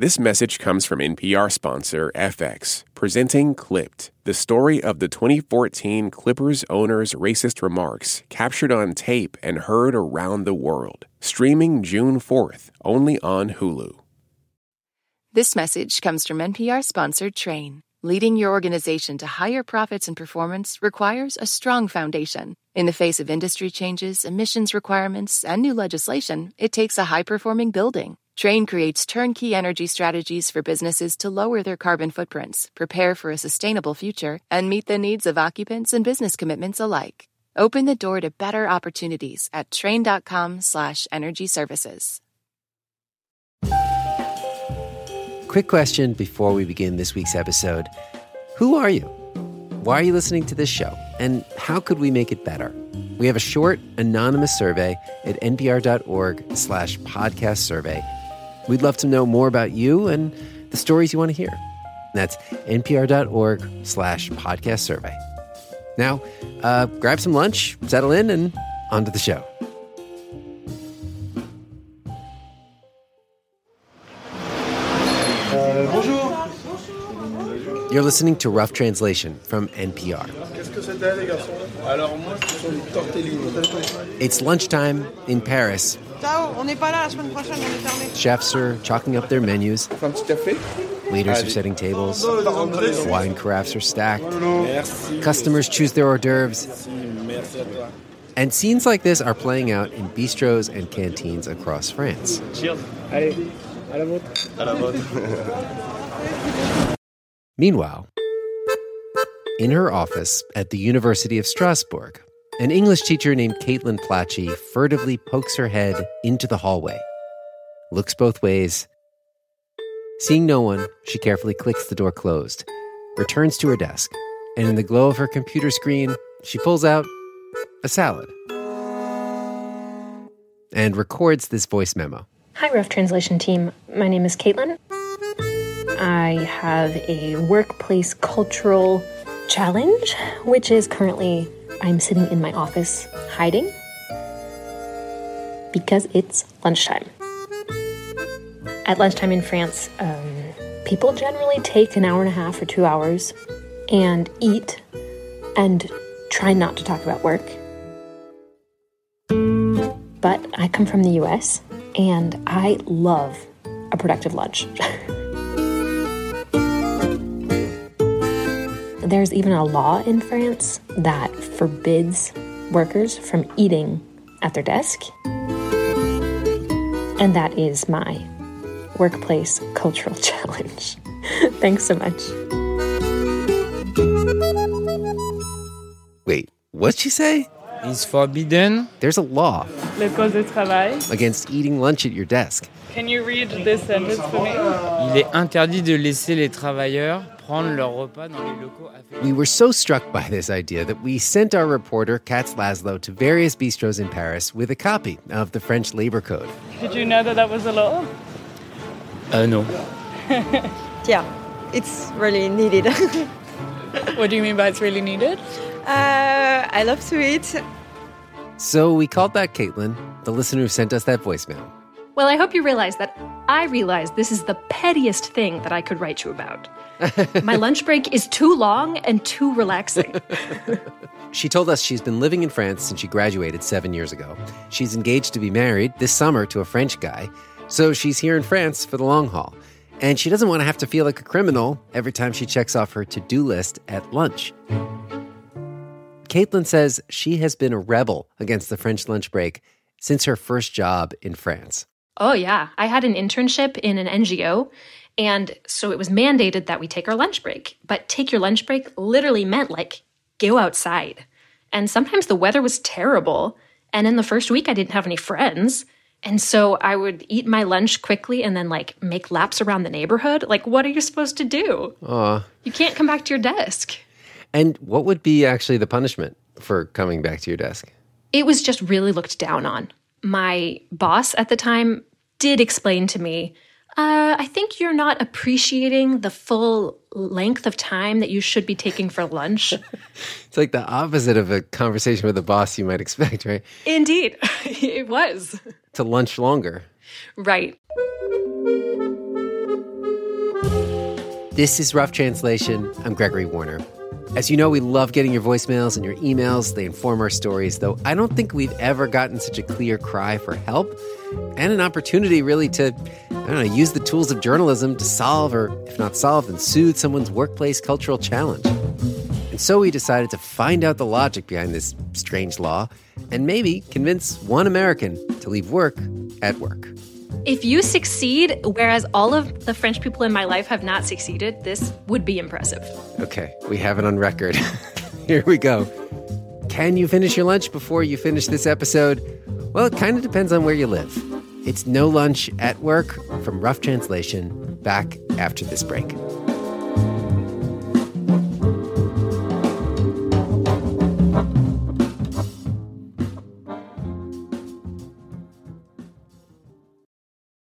This message comes from NPR sponsor FX, presenting Clipped, the story of the 2014 Clippers owner's racist remarks captured on tape and heard around the world. Streaming June 4th, only on Hulu. This message comes from NPR sponsored Trane. Leading your organization to higher profits and performance requires a strong foundation. In the face of industry changes, emissions requirements, and new legislation, it takes a high performing building. Trane creates turnkey energy strategies for businesses to lower their carbon footprints, prepare for a sustainable future, and meet the needs of occupants and business commitments alike. Open the door to better opportunities at trane.com/slash energy services. Quick question before we begin this week's episode. Who are you? Why are you listening to this show? And how could we make it better? We have a short, anonymous survey at npr.org slash podcast survey We'd love to know more about you and the stories you want to hear. That's npr.org slash podcast survey. Now, uh, grab some lunch, settle in, and onto the show. You're listening to Rough Translation from NPR. It's lunchtime in Paris. Chefs are chalking up their menus. Waiters are setting tables. Wine carafes are stacked. Customers choose their hors d'oeuvres. And scenes like this are playing out in bistros and canteens across France. Meanwhile, in her office at the University of Strasbourg, an English teacher named Caitlin Plachy furtively pokes her head into the hallway, looks both ways. Seeing no one, she carefully clicks the door closed, returns to her desk, and in the glow of her computer screen, she pulls out a salad and records this voice memo. Hi, Rough Translation team. My name is Caitlin. I have a workplace cultural challenge, which is currently I'm sitting in my office hiding because it's lunchtime. At lunchtime in France, um, people generally take an hour and a half or two hours and eat and try not to talk about work. But I come from the US and I love a productive lunch. There's even a law in France that forbids workers from eating at their desk. And that is my workplace cultural challenge. Thanks so much. Wait, what'd she say? It's forbidden. There's a law Le code de travail. against eating lunch at your desk. Can you read this sentence for me? Il est interdit de laisser les travailleurs prendre leur repas dans les locaux affectés. We were so struck by this idea that we sent our reporter, Katz Laszlo, to various bistros in Paris with a copy of the French labor code. Did you know that that was a law? Euh, non. Yeah, it's really needed. What do you mean by it's really needed? uh, I love to eat. So we called back Caitlin, the listener who sent us that voicemail. Well, I hope you realize that I realize this is the pettiest thing that I could write you about. My lunch break is too long and too relaxing. She told us she's been living in France since she graduated seven years ago. She's engaged to be married this summer to a French guy, so she's here in France for the long haul. And she doesn't want to have to feel like a criminal every time she checks off her to do list at lunch. Caitlin says she has been a rebel against the French lunch break since her first job in France. Oh, yeah. I had an internship in an NGO, and so it was mandated that we take our lunch break. But take your lunch break literally meant like go outside. And sometimes the weather was terrible. And in the first week, I didn't have any friends. And so I would eat my lunch quickly and then like make laps around the neighborhood. Like, what are you supposed to do? Aw. You can't come back to your desk. And what would be actually the punishment for coming back to your desk? it was just really looked down on. My boss at the time did explain to me, uh, I think you're not appreciating the full length of time that you should be taking for lunch. It's like the opposite of a conversation with a boss you might expect, right? Indeed, it was. To lunch longer. Right. This is Rough Translation. I'm Gregory Warner. As you know, we love getting your voicemails and your emails. They inform our stories, though I don't think we've ever gotten such a clear cry for help and an opportunity really to, I don't know, use the tools of journalism to solve, or if not solve, then soothe someone's workplace cultural challenge. And so we decided to find out the logic behind this strange law and maybe convince one American to leave work at work. If you succeed, whereas all of the French people in my life have not succeeded, this would be impressive. Okay, we have it on record. Here we go. Can you finish your lunch before you finish this episode? Well, it kind of depends on where you live. It's No Lunch at Work from Rough Translation, back after this break.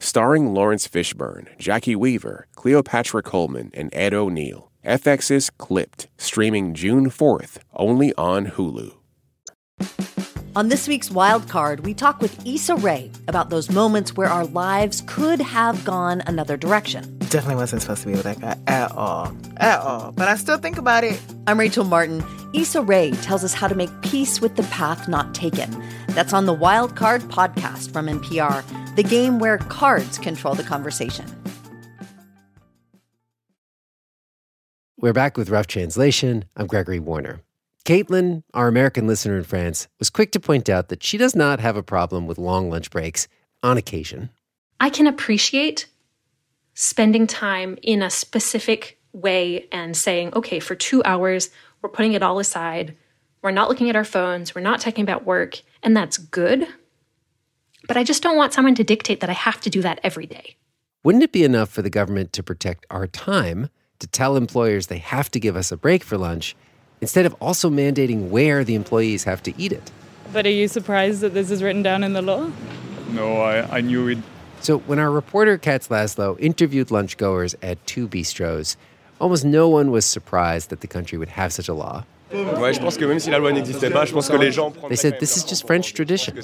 Starring Laurence Fishburne, Jacki Weaver, Cleopatra Coleman, and Ed O'Neill. FX's Clipped, streaming June 4th, only on Hulu. On this week's Wild Card, we talk with Issa Rae about those moments where our lives could have gone another direction. Definitely wasn't supposed to be with that guy at all. At all. But I still think about it. I'm Rachel Martin. Issa Rae tells us how to make peace with the path not taken. That's on the Wild Card podcast from NPR, the game where cards control the conversation. We're back with Rough Translation. I'm Gregory Warner. Caitlin, our American listener in France, was quick to point out that she does not have a problem with long lunch breaks on occasion. I can appreciate spending time in a specific way and saying, okay, for two hours, we're putting it all aside. We're not looking at our phones. We're not talking about work. And that's good. But I just don't want someone to dictate that I have to do that every day. Wouldn't it be enough for the government to protect our time to tell employers they have to give us a break for lunch instead of also mandating where the employees have to eat it? But are you surprised that this is written down in the law? No, I, I knew it. So when our reporter Katz Laszlo interviewed lunchgoers at two bistros, almost no one was surprised that the country would have such a law. They said this is just French tradition.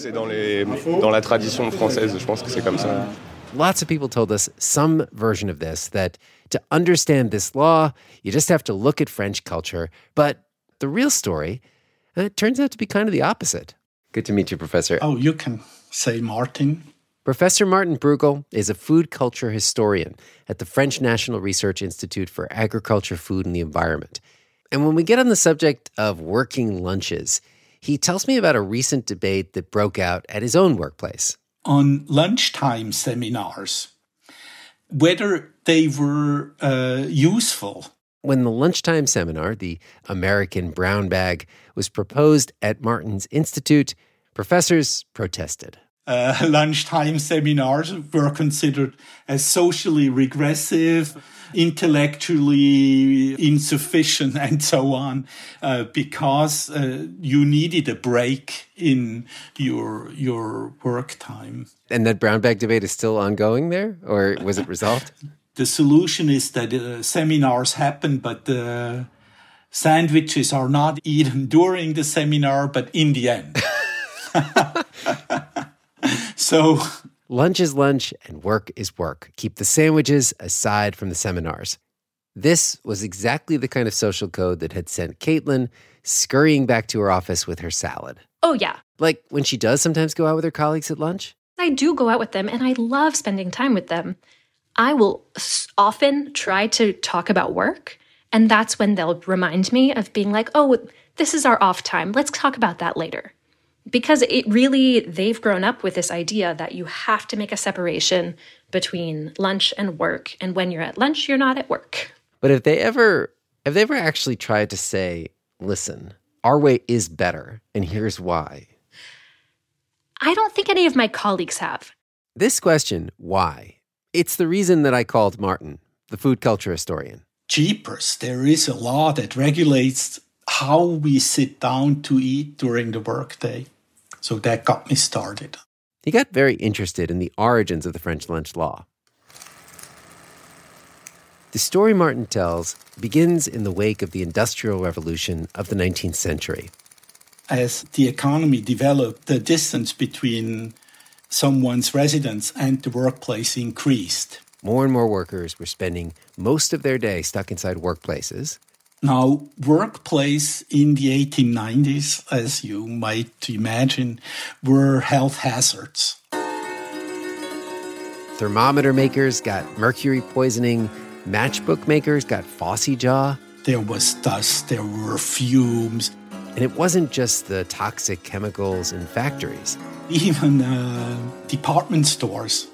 Lots of people told us some version of this that to understand this law, you just have to look at French culture. But the real story, uh, it turns out to be kind of the opposite. Good to meet you, Professor. Oh, you can say Martin. Professor Martin Bruegel is a food culture historian at the French National Research Institute for Agriculture, Food, and the Environment. And when we get on the subject of working lunches, he tells me about a recent debate that broke out at his own workplace. On lunchtime seminars, whether they were uh, useful. When the lunchtime seminar, the American brown bag, was proposed at Martin's Institute, professors protested. Uh, lunchtime seminars were considered as socially regressive, intellectually insufficient, and so on, uh, because uh, you needed a break in your your work time. And that brown bag debate is still ongoing there, or was it resolved? the solution is that uh, seminars happen, but the sandwiches are not eaten during the seminar, but in the end. So lunch is lunch and work is work. Keep the sandwiches aside from the seminars. This was exactly the kind of social code that had sent Caitlin scurrying back to her office with her salad. Oh, yeah. Like when she does sometimes go out with her colleagues at lunch? I do go out with them and I love spending time with them. I will often try to talk about work. And that's when they'll remind me of being like, oh, this is our off time. Let's talk about that later. Because it really, they've grown up with this idea that you have to make a separation between lunch and work. And when you're at lunch, you're not at work. But if they ever, have they ever actually tried to say, listen, our way is better, and here's why? I don't think any of my colleagues have. This question, why, it's the reason that I called Martin, the food culture historian. Jeepers, there is a law that regulates how we sit down to eat during the workday. So that got me started. he got very interested in the origins of the French lunch law. The story Martin tells begins in the wake of the Industrial Revolution of the 19th century. As the economy developed, the distance between someone's residence and the workplace increased. More and more workers were spending most of their day stuck inside workplaces. Now, workplace in the 1890s, as you might imagine, were health hazards. Thermometer makers got mercury poisoning, matchbook makers got phossy jaw. There was dust, there were fumes. And it wasn't just the toxic chemicals in factories. Even uh, department stores,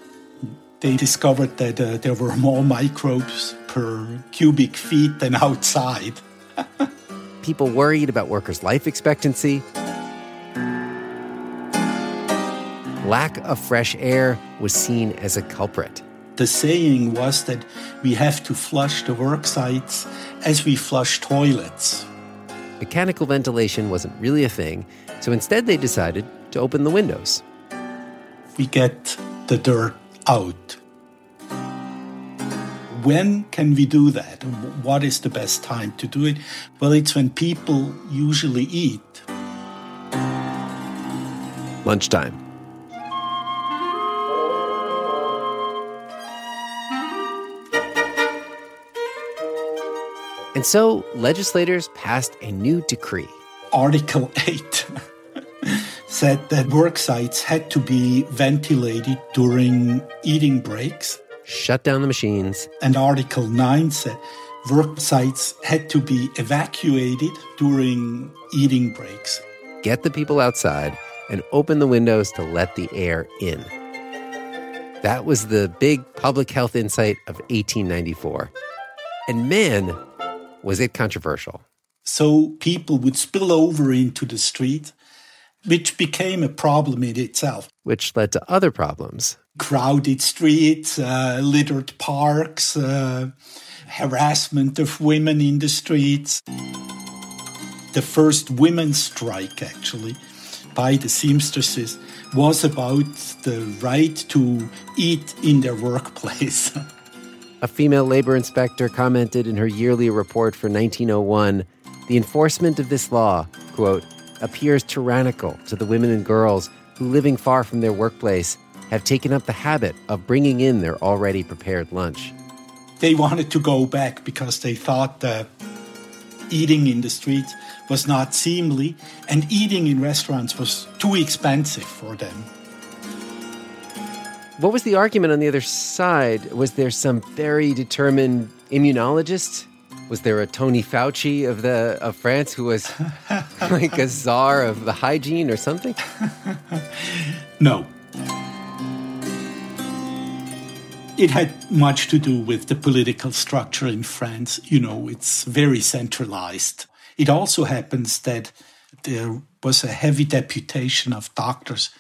they discovered that uh, there were more microbes per cubic feet than outside. People worried about workers' life expectancy. Lack of fresh air was seen as a culprit. The saying was that we have to flush the work sites as we flush toilets. Mechanical ventilation wasn't really a thing, so instead they decided to open the windows. We get the dirt out. When can we do that? What is the best time to do it? Well, it's when people usually eat. Lunchtime. And so legislators passed a new decree. Article 8 said that work sites had to be ventilated during eating breaks. Shut down the machines. And Article 9 said work sites had to be evacuated during eating breaks. Get the people outside and open the windows to let the air in. That was the big public health insight of 1894. And man, was it controversial. So people would spill over into the street, which became a problem in itself. Which led to other problems. Crowded streets, uh, littered parks, uh, harassment of women in the streets. The first women's strike, actually, by the seamstresses was about the right to eat in their workplace. A female labor inspector commented in her yearly report for 1901 the enforcement of this law, quote, appears tyrannical to the women and girls who, living far from their workplace, have taken up the habit of bringing in their already prepared lunch. They wanted to go back because they thought that eating in the street was not seemly and eating in restaurants was too expensive for them. What was the argument on the other side? Was there some very determined immunologist? Was there a Tony Fauci of the of France who was like a czar of the hygiene or something? no. It had much to do with the political structure in France. You know, it's very centralized. It also happens that there was a heavy deputation of doctors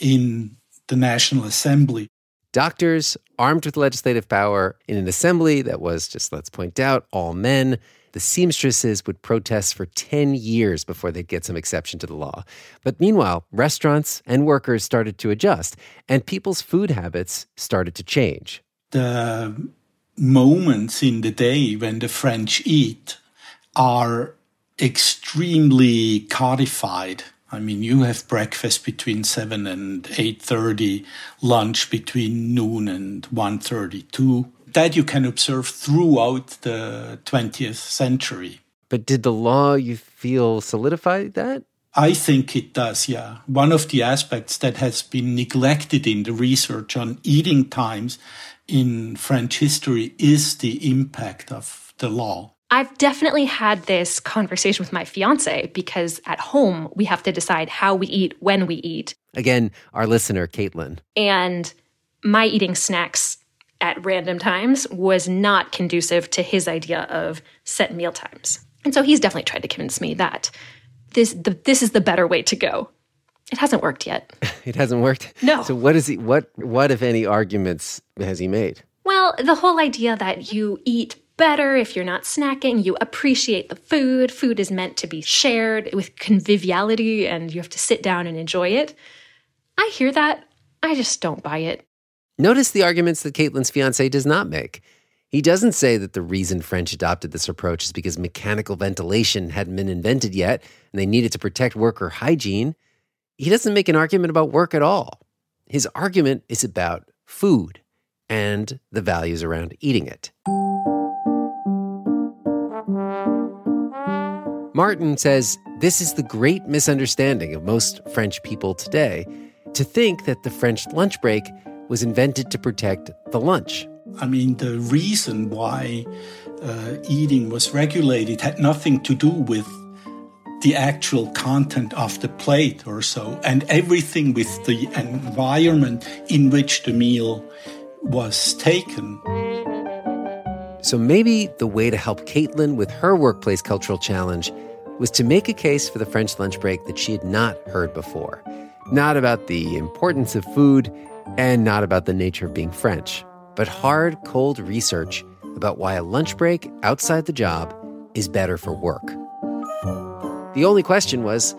in the National Assembly. Doctors armed with legislative power in an assembly that was, just let's point out, all men. The seamstresses would protest for 10 years before they'd get some exception to the law. But meanwhile, restaurants and workers started to adjust, and people's food habits started to change. The moments in the day when the French eat are extremely codified I mean, you have breakfast between 7 and 8.30, lunch between noon and 1.32. That you can observe throughout the 20th century. But did the law, you feel, solidify that? I think it does, yeah. One of the aspects that has been neglected in the research on eating times in French history is the impact of the law. I've definitely had this conversation with my fiance because at home we have to decide how we eat when we eat. Again, our listener, Caitlin. And my eating snacks at random times was not conducive to his idea of set meal times. And so he's definitely tried to convince me that this the, this is the better way to go. It hasn't worked yet. it hasn't worked? No. So what is he what what if any arguments has he made? Well, the whole idea that you eat better if you're not snacking. You appreciate the food. Food is meant to be shared with conviviality and you have to sit down and enjoy it. I hear that, I just don't buy it. Notice the arguments that Caitlin's fiance does not make. He doesn't say that the reason French adopted this approach is because mechanical ventilation hadn't been invented yet and they needed to protect worker hygiene. He doesn't make an argument about work at all. His argument is about food and the values around eating it. Martin says this is the great misunderstanding of most French people today to think that the French lunch break was invented to protect the lunch. I mean, the reason why uh, eating was regulated had nothing to do with the actual content of the plate or so, and everything with the environment in which the meal was taken. So maybe the way to help Caitlin with her workplace cultural challenge was to make a case for the French lunch break that she had not heard before. Not about the importance of food and not about the nature of being French, but hard, cold research about why a lunch break outside the job is better for work. The only question was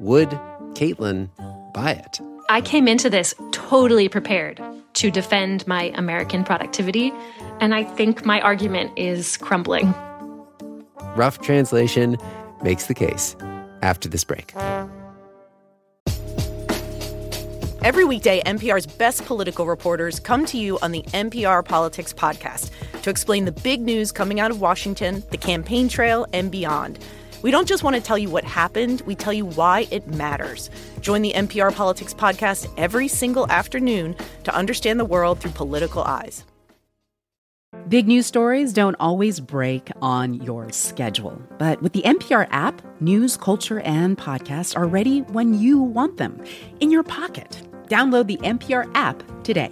would Caitlin buy it? I came into this totally prepared to defend my American productivity, and I think my argument is crumbling. Rough translation makes the case after this break. Every weekday, NPR's best political reporters come to you on the NPR Politics Podcast to explain the big news coming out of Washington, the campaign trail, and beyond. We don't just want to tell you what happened, we tell you why it matters. Join the NPR Politics Podcast every single afternoon to understand the world through political eyes. Big news stories don't always break on your schedule. But with the NPR app, news, culture, and podcasts are ready when you want them in your pocket. Download the NPR app today.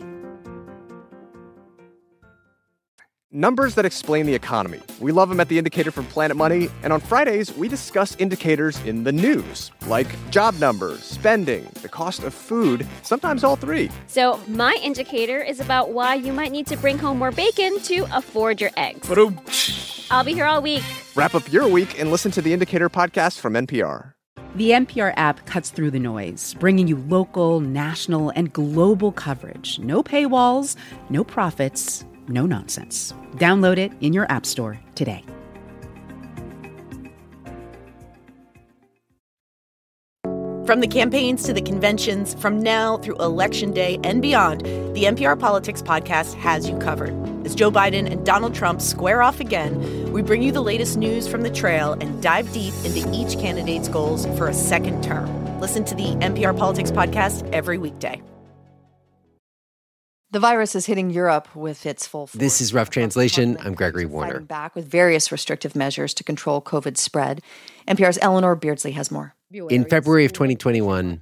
Numbers that explain the economy. We love them at The Indicator from Planet Money. And on Fridays, we discuss indicators in the news, like job numbers, spending, the cost of food, sometimes all three. So, my indicator is about why you might need to bring home more bacon to afford your eggs. I'll be here all week. Wrap up your week and listen to The Indicator podcast from NPR. The NPR app cuts through the noise, bringing you local, national, and global coverage. No paywalls, no profits, no nonsense. Download it in your App Store today. From the campaigns to the conventions, from now through Election Day and beyond, the NPR Politics Podcast has you covered. As Joe Biden and Donald Trump square off again, we bring you the latest news from the trail and dive deep into each candidate's goals for a second term. Listen to the NPR Politics Podcast every weekday. The virus is hitting Europe with its full force. This is Rough Translation. I'm Gregory Warner. Back with various restrictive measures to control COVID spread. NPR's Eleanor Beardsley has more. In February of 2021,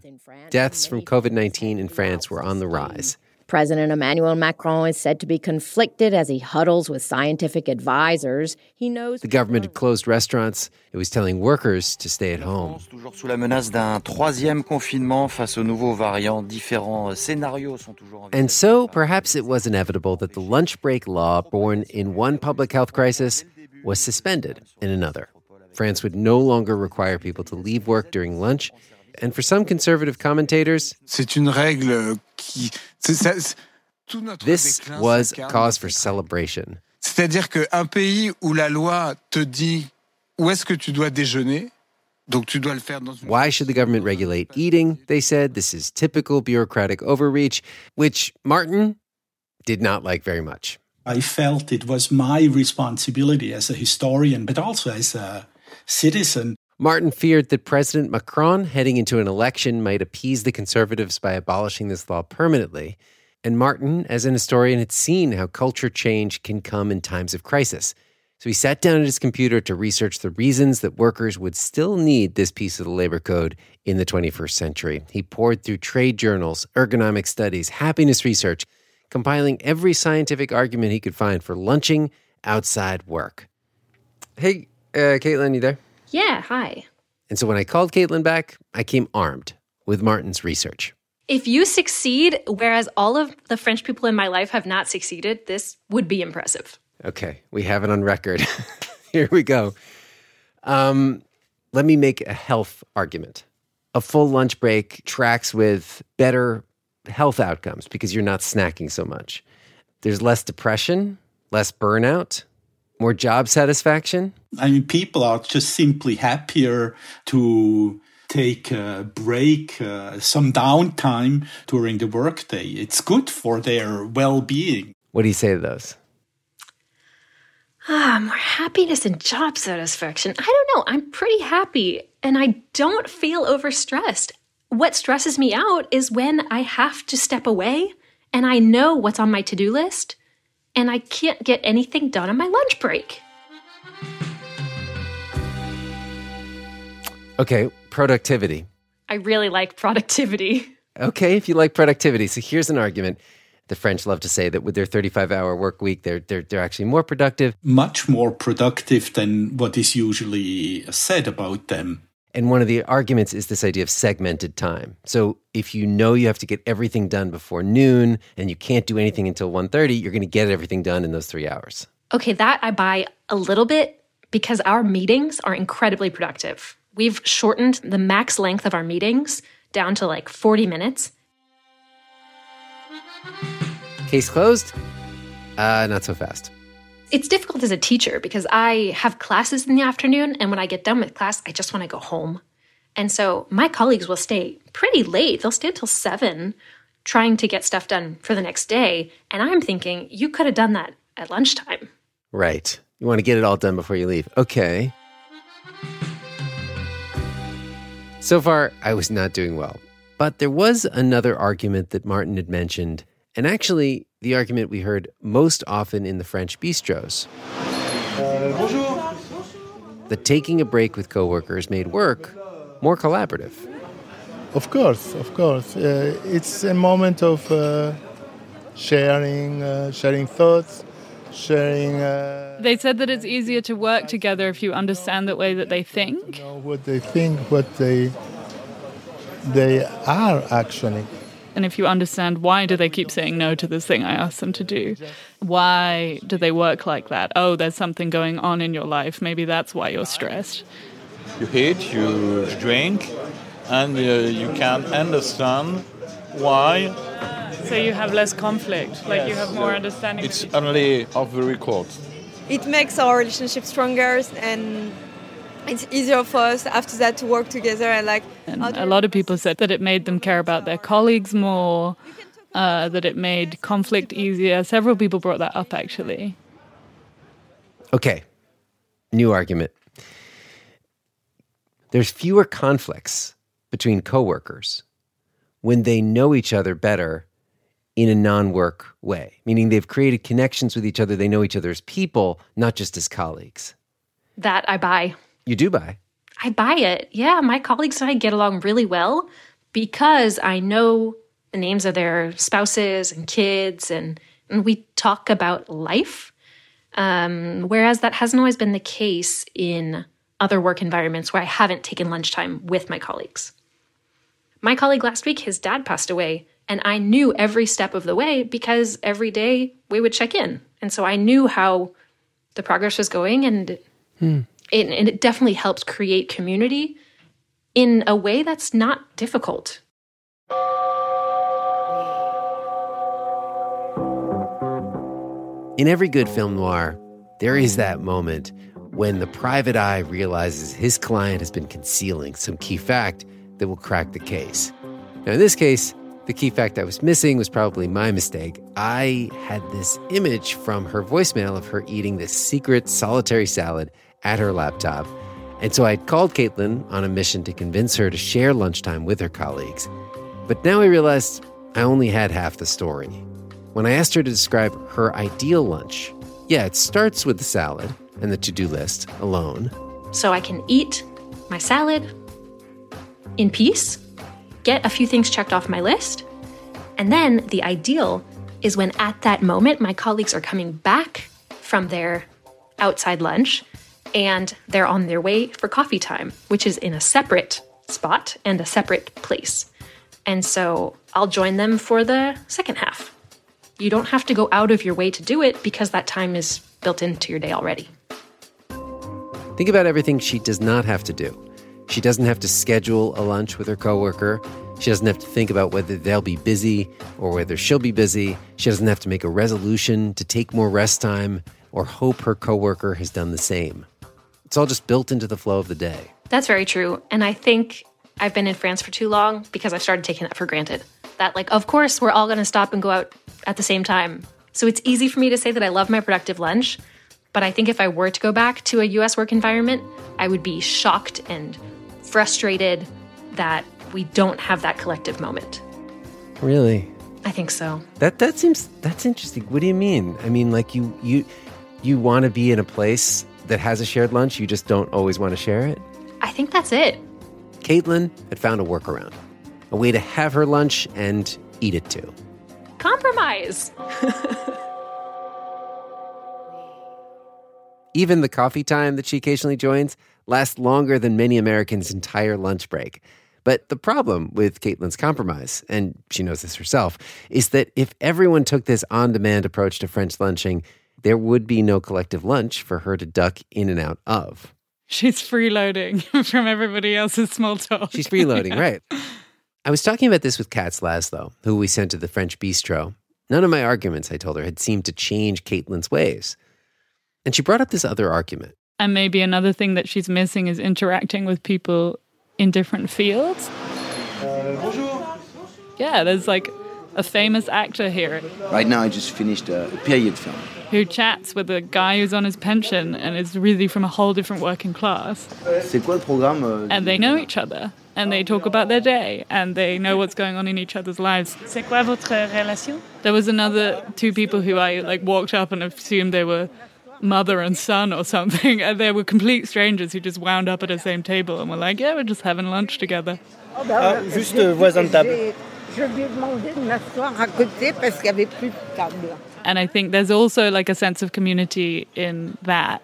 deaths from COVID 19 in France were on the rise. President Emmanuel Macron is said to be conflicted as he huddles with scientific advisors. He knows the government had closed restaurants. It was telling workers to stay at home. Toujours sous la menace d'un troisième confinement face aux nouveaux variants, différents scénarios sont toujours And so, perhaps it was inevitable that the lunch break law, born in one public health crisis, was suspended in another. France would no longer require people to leave work during lunch. And for some conservative commentators, c'est une règle qui. This was cause for celebration. C'est-à-dire qu'un pays où la loi te dit où est-ce que tu dois déjeuner, donc tu dois le faire dans une... Why should the government regulate eating? They said this is typical bureaucratic overreach, which Martin did not like very much. I felt it was my responsibility as a historian, but also as a citizen. Martin feared that President Macron heading into an election might appease the conservatives by abolishing this law permanently. And Martin, as an historian, had seen how culture change can come in times of crisis. So he sat down at his computer to research the reasons that workers would still need this piece of the labor code in the 21st century. He poured through trade journals, ergonomic studies, happiness research, compiling every scientific argument he could find for lunching outside work. Hey, uh, Caitlin, you there? Yeah, hi. And so when I called Caitlin back, I came armed with Martin's research. If you succeed, whereas all of the French people in my life have not succeeded, this would be impressive. Okay, we have it on record. Here we go. Um, let me make a health argument. A full lunch break tracks with better health outcomes because you're not snacking so much. There's less depression, less burnout, more job satisfaction. I mean, people are just simply happier to take a break, uh, some downtime during the workday. It's good for their well being. What do you say to those? Ah, more happiness and job satisfaction. I don't know. I'm pretty happy and I don't feel overstressed. What stresses me out is when I have to step away and I know what's on my to do list and I can't get anything done on my lunch break. Okay, productivity. I really like productivity. Okay, if you like productivity. So here's an argument. The French love to say that with their 35 hour work week, they're, they're, they're actually more productive. Much more productive than what is usually said about them. And one of the arguments is this idea of segmented time. So if you know you have to get everything done before noon and you can't do anything until 1.30, you're going to get everything done in those three hours. Okay, that I buy a little bit because our meetings are incredibly productive. We've shortened the max length of our meetings down to like 40 minutes. Case closed? Uh, not so fast. It's difficult as a teacher because I have classes in the afternoon, and when I get done with class, I just want to go home. And so my colleagues will stay pretty late. They'll stay until seven trying to get stuff done for the next day. And I'm thinking, you could have done that at lunchtime. Right. You want to get it all done before you leave. Okay. So far, I was not doing well. But there was another argument that Martin had mentioned, and actually the argument we heard most often in the French bistros. Uh, bonjour. That taking a break with coworkers made work more collaborative. Of course, of course. Uh, it's a moment of uh, sharing, uh, sharing thoughts, sharing. Uh, they said that it's easier to work together if you understand the way that they think. Know what they think, what they they are actually. And if you understand why do they keep saying no to this thing I asked them to do? Why do they work like that? Oh, there's something going on in your life. Maybe that's why you're stressed. You eat, you drink, and uh, you can't understand why. So you have less conflict, like yes, you have more understanding. It's only off the record. It makes our relationship stronger and it's easier for us after that to work together and like and a lot of people said that it made them care about their colleagues more uh, that it made conflict easier. Several people brought that up actually. Okay. New argument. There's fewer conflicts between coworkers when they know each other better in a non-work way meaning they've created connections with each other. They know each other as people not just as colleagues. That i buy you do buy. I buy it. Yeah, my colleagues and I get along really well because I know the names of their spouses and kids, and, and we talk about life. Um, whereas that hasn't always been the case in other work environments where I haven't taken lunchtime with my colleagues. My colleague last week, his dad passed away, and I knew every step of the way because every day we would check in. And so I knew how the progress was going, and hmm it, and it definitely helps create community in a way that's not difficult. In every good film noir, there is that moment when the private eye realizes his client has been concealing some key fact that will crack the case. Now, in this case, the key fact I was missing was probably my mistake. I had this image from her voicemail of her eating this secret solitary salad at her laptop. And so I called Caitlin on a mission to convince her to share lunchtime with her colleagues. But now I realized I only had half the story. When I asked her to describe her ideal lunch, yeah, it starts with the salad and the to do list alone. So I can eat my salad in peace, get a few things checked off my list, and then the ideal is when at that moment my colleagues are coming back from their outside lunch and they're on their way for coffee time, which is in a separate spot and a separate place. And so I'll join them for the second half. You don't have to go out of your way to do it because that time is built into your day already. Think about everything she does not have to do. She doesn't have to schedule a lunch with her coworker. She doesn't have to think about whether they'll be busy or whether she'll be busy. She doesn't have to make a resolution to take more rest time or hope her coworker has done the same. It's all just built into the flow of the day. That's very true. And I think I've been in France for too long because I've started taking that for granted. That, like, of course, we're all going to stop and go out at the same time. So it's easy for me to say that I love my productive lunch. But I think if I were to go back to a US work environment, I would be shocked and frustrated that we don't have that collective moment. Really? I think so. That that seems that's interesting. What do you mean? I mean like you you you want to be in a place that has a shared lunch, you just don't always want to share it? I think that's it. Caitlin had found a workaround. A way to have her lunch and eat it too. Compromise. Even the coffee time that she occasionally joins lasts longer than many Americans' entire lunch break. But the problem with Caitlin's compromise, and she knows this herself, is that if everyone took this on demand approach to French lunching, there would be no collective lunch for her to duck in and out of. She's freeloading from everybody else's small talk. She's freeloading, right. I was talking about this with Katz Laszlo, who we sent to the French bistro. None of my arguments, I told her, had seemed to change Caitlin's ways. And she brought up this other argument. And maybe another thing that she's missing is interacting with people in different fields. Uh, bonjour. Yeah, there's like a famous actor here Right now, I just finished a period film. who chats with a guy who's on his pension and is really from a whole different working class. C'est quoi le programme euh, And they know each other and they talk about their day and they know what's going on in each other's lives. C'est quoi votre relation? There was another two people who I like walked up and assumed they were mother and son or something, and they were complete strangers who just wound up at the same table and were like, "Yeah, we're just having lunch together." Ah, juste euh, voisin de table. Je lui ai demandé de m'asseoir à côté parce qu'il n'y avait plus de table. And I think there's also like a sense of community in that,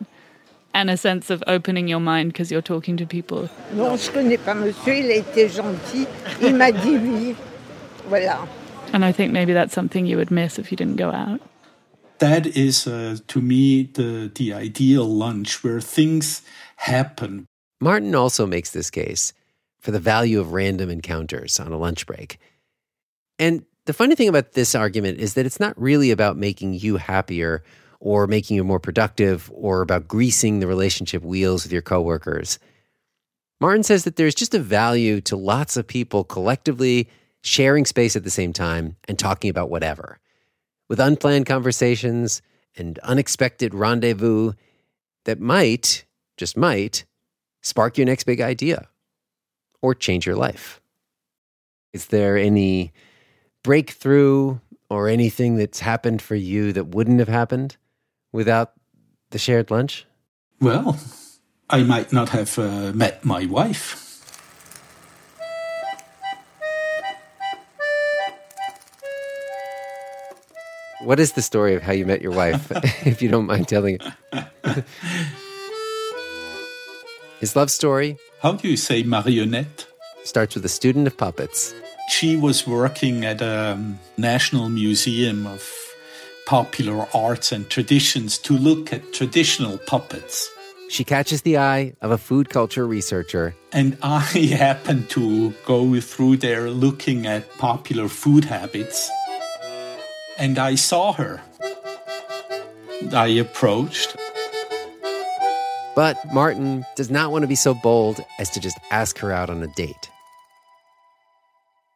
and a sense of opening your mind because you're talking to people. Non, je connais pas monsieur, il a été gentil. Il m'a dit oui. Voilà. And I think maybe that's something you would miss if you didn't go out. That is, uh, to me, the, the ideal lunch where things happen. Martin also makes this case for the value of random encounters on a lunch break. And the funny thing about this argument is that it's not really about making you happier or making you more productive or about greasing the relationship wheels with your coworkers. Martin says that there's just a value to lots of people collectively sharing space at the same time and talking about whatever. With unplanned conversations and unexpected rendezvous that might, just might, spark your next big idea or change your life. Is there any breakthrough or anything that's happened for you that wouldn't have happened without the shared lunch? Well, I might not have uh, met my wife. What is the story of how you met your wife, if you don't mind telling it? His love story How do you say marionette? Starts with a student of puppets. She was working at a um, National Museum of Popular Arts and Traditions to look at traditional puppets. She catches the eye of a food culture researcher. And I happened to go through there looking at popular food habits. And I saw her. I approached. But Martin does not want to be so bold as to just ask her out on a date.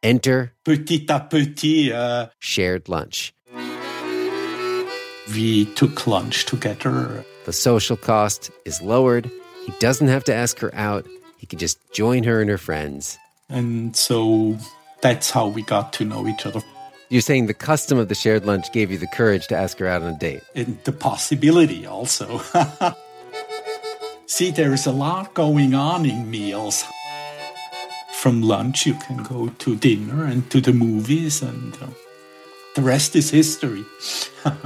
Enter Petit à petit, uh, shared lunch. we took lunch together. The social cost is lowered. He doesn't have to ask her out. He can just join her and her friends. And so that's how we got to know each other. You're saying the custom of the shared lunch gave you the courage to ask her out on a date. And the possibility also. See, there's a lot going on in meals. From lunch, you can go to dinner and to the movies, and uh, the rest is history.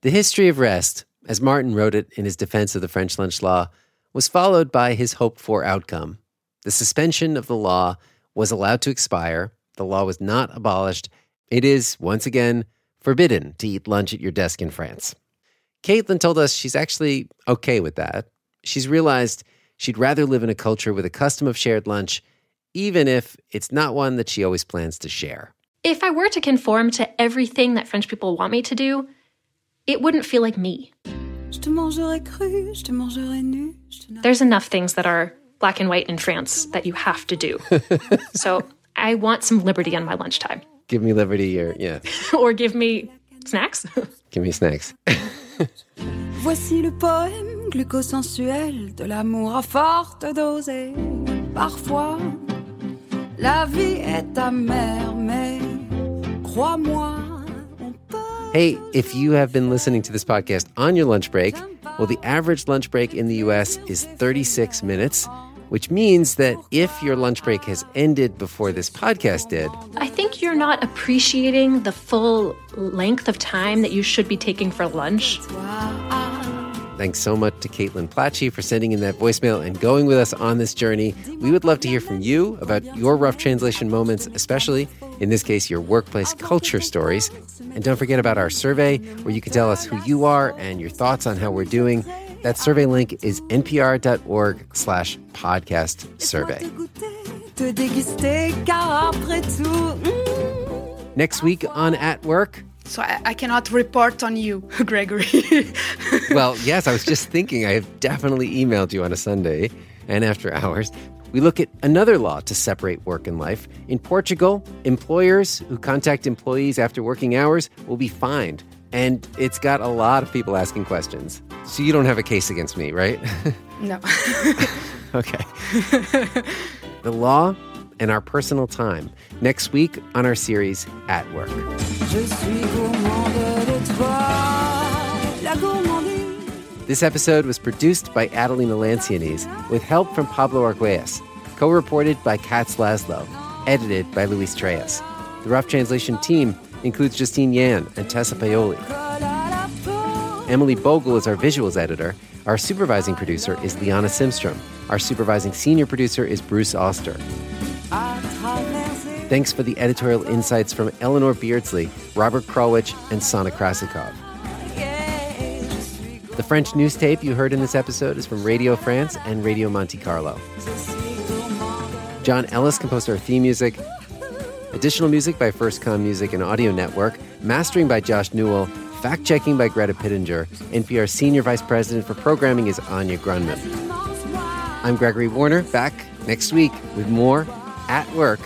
The history of rest, as Martin wrote it in his defense of the French lunch law, was followed by his hoped for outcome. The suspension of the law was allowed to expire. The law was not abolished. It is, once again, forbidden to eat lunch at your desk in France. Caitlin told us she's actually okay with that. She's realized She'd rather live in a culture with a custom of shared lunch, even if it's not one that she always plans to share. If I were to conform to everything that French people want me to do, it wouldn't feel like me. There's enough things that are black and white in France that you have to do. so I want some liberty on my lunchtime. Give me liberty or, yeah, or give me snacks. give me snacks. Voici le poème glucosensuel de l'amour à forte dose. Parfois, la vie est amère, mais crois-moi. Hey, if you have been listening to this podcast on your lunch break, well, the average lunch break in the US is 36 minutes, which means that if your lunch break has ended before this podcast did, I think you're not appreciating the full length of time that you should be taking for lunch. Thanks so much to Caitlin Platchy for sending in that voicemail and going with us on this journey. We would love to hear from you about your rough translation moments, especially in this case, your workplace culture stories. And don't forget about our survey where you can tell us who you are and your thoughts on how we're doing. That survey link is npr.org slash podcast survey. Next week on At Work, so I, I, cannot report on you, Gregory. well, yes, I was just thinking I have definitely emailed you on a Sunday and after hours. We look at another law to separate work and life. In Portugal, employers who contact employees after working hours will be fined. And it's got a lot of people asking questions. So you don't have a case against me, right? No. okay. the law and our personal time next week on our series At Work. This episode was produced by Adelina Lancianese with help from Pablo Arguelles, co reported by Katz Laszlo, edited by Luis Trelles. The Rough Translation team includes Justine Yan and Tessa Paoli. Emily Bogle is our visuals editor. Our supervising producer is Liana Simstrom. Our supervising senior producer is Bruce Auster. Thanks for the editorial insights from Eleanor Beardsley, Robert Krulwich, and Sana Krasikov. The French news tape you heard in this episode is from Radio France and Radio Monte Carlo. John Ellis composed our theme music. Additional music by First Com Music and Audio Network. Mastering by Josh Newell. Fact checking by Greta Pittenger. NPR Senior Vice President for Programming is Anya Grundmann. I'm Gregory Warner, back next week with more At Work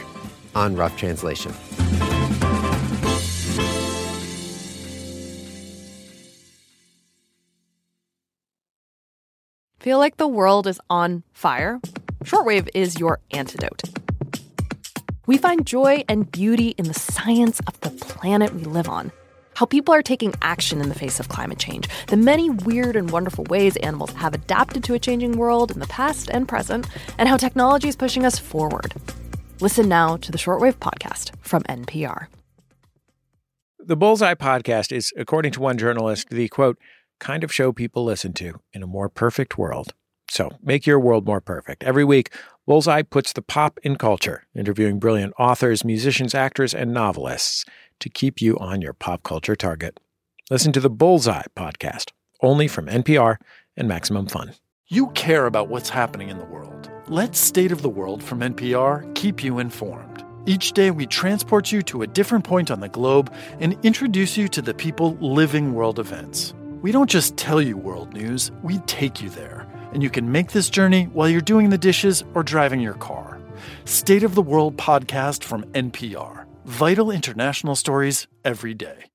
on Rough Translation. Feel like the world is on fire? Shortwave is your antidote. We find joy and beauty in the science of the planet we live on. How people are taking action in the face of climate change, the many weird and wonderful ways animals have adapted to a changing world in the past and present, and how technology is pushing us forward. Listen now to the Shortwave Podcast from NPR. The Bullseye Podcast is, according to one journalist, the quote, kind of show people listen to in a more perfect world. So make your world more perfect. Every week, Bullseye puts the pop in culture, interviewing brilliant authors, musicians, actors, and novelists to keep you on your pop culture target. Listen to the Bullseye podcast, only from NPR and Maximum Fun. You care about what's happening in the world. Let State of the World from NPR keep you informed. Each day, we transport you to a different point on the globe and introduce you to the people living world events. We don't just tell you world news, we take you there. And you can make this journey while you're doing the dishes or driving your car. State of the World podcast from NPR. Vital international stories every day.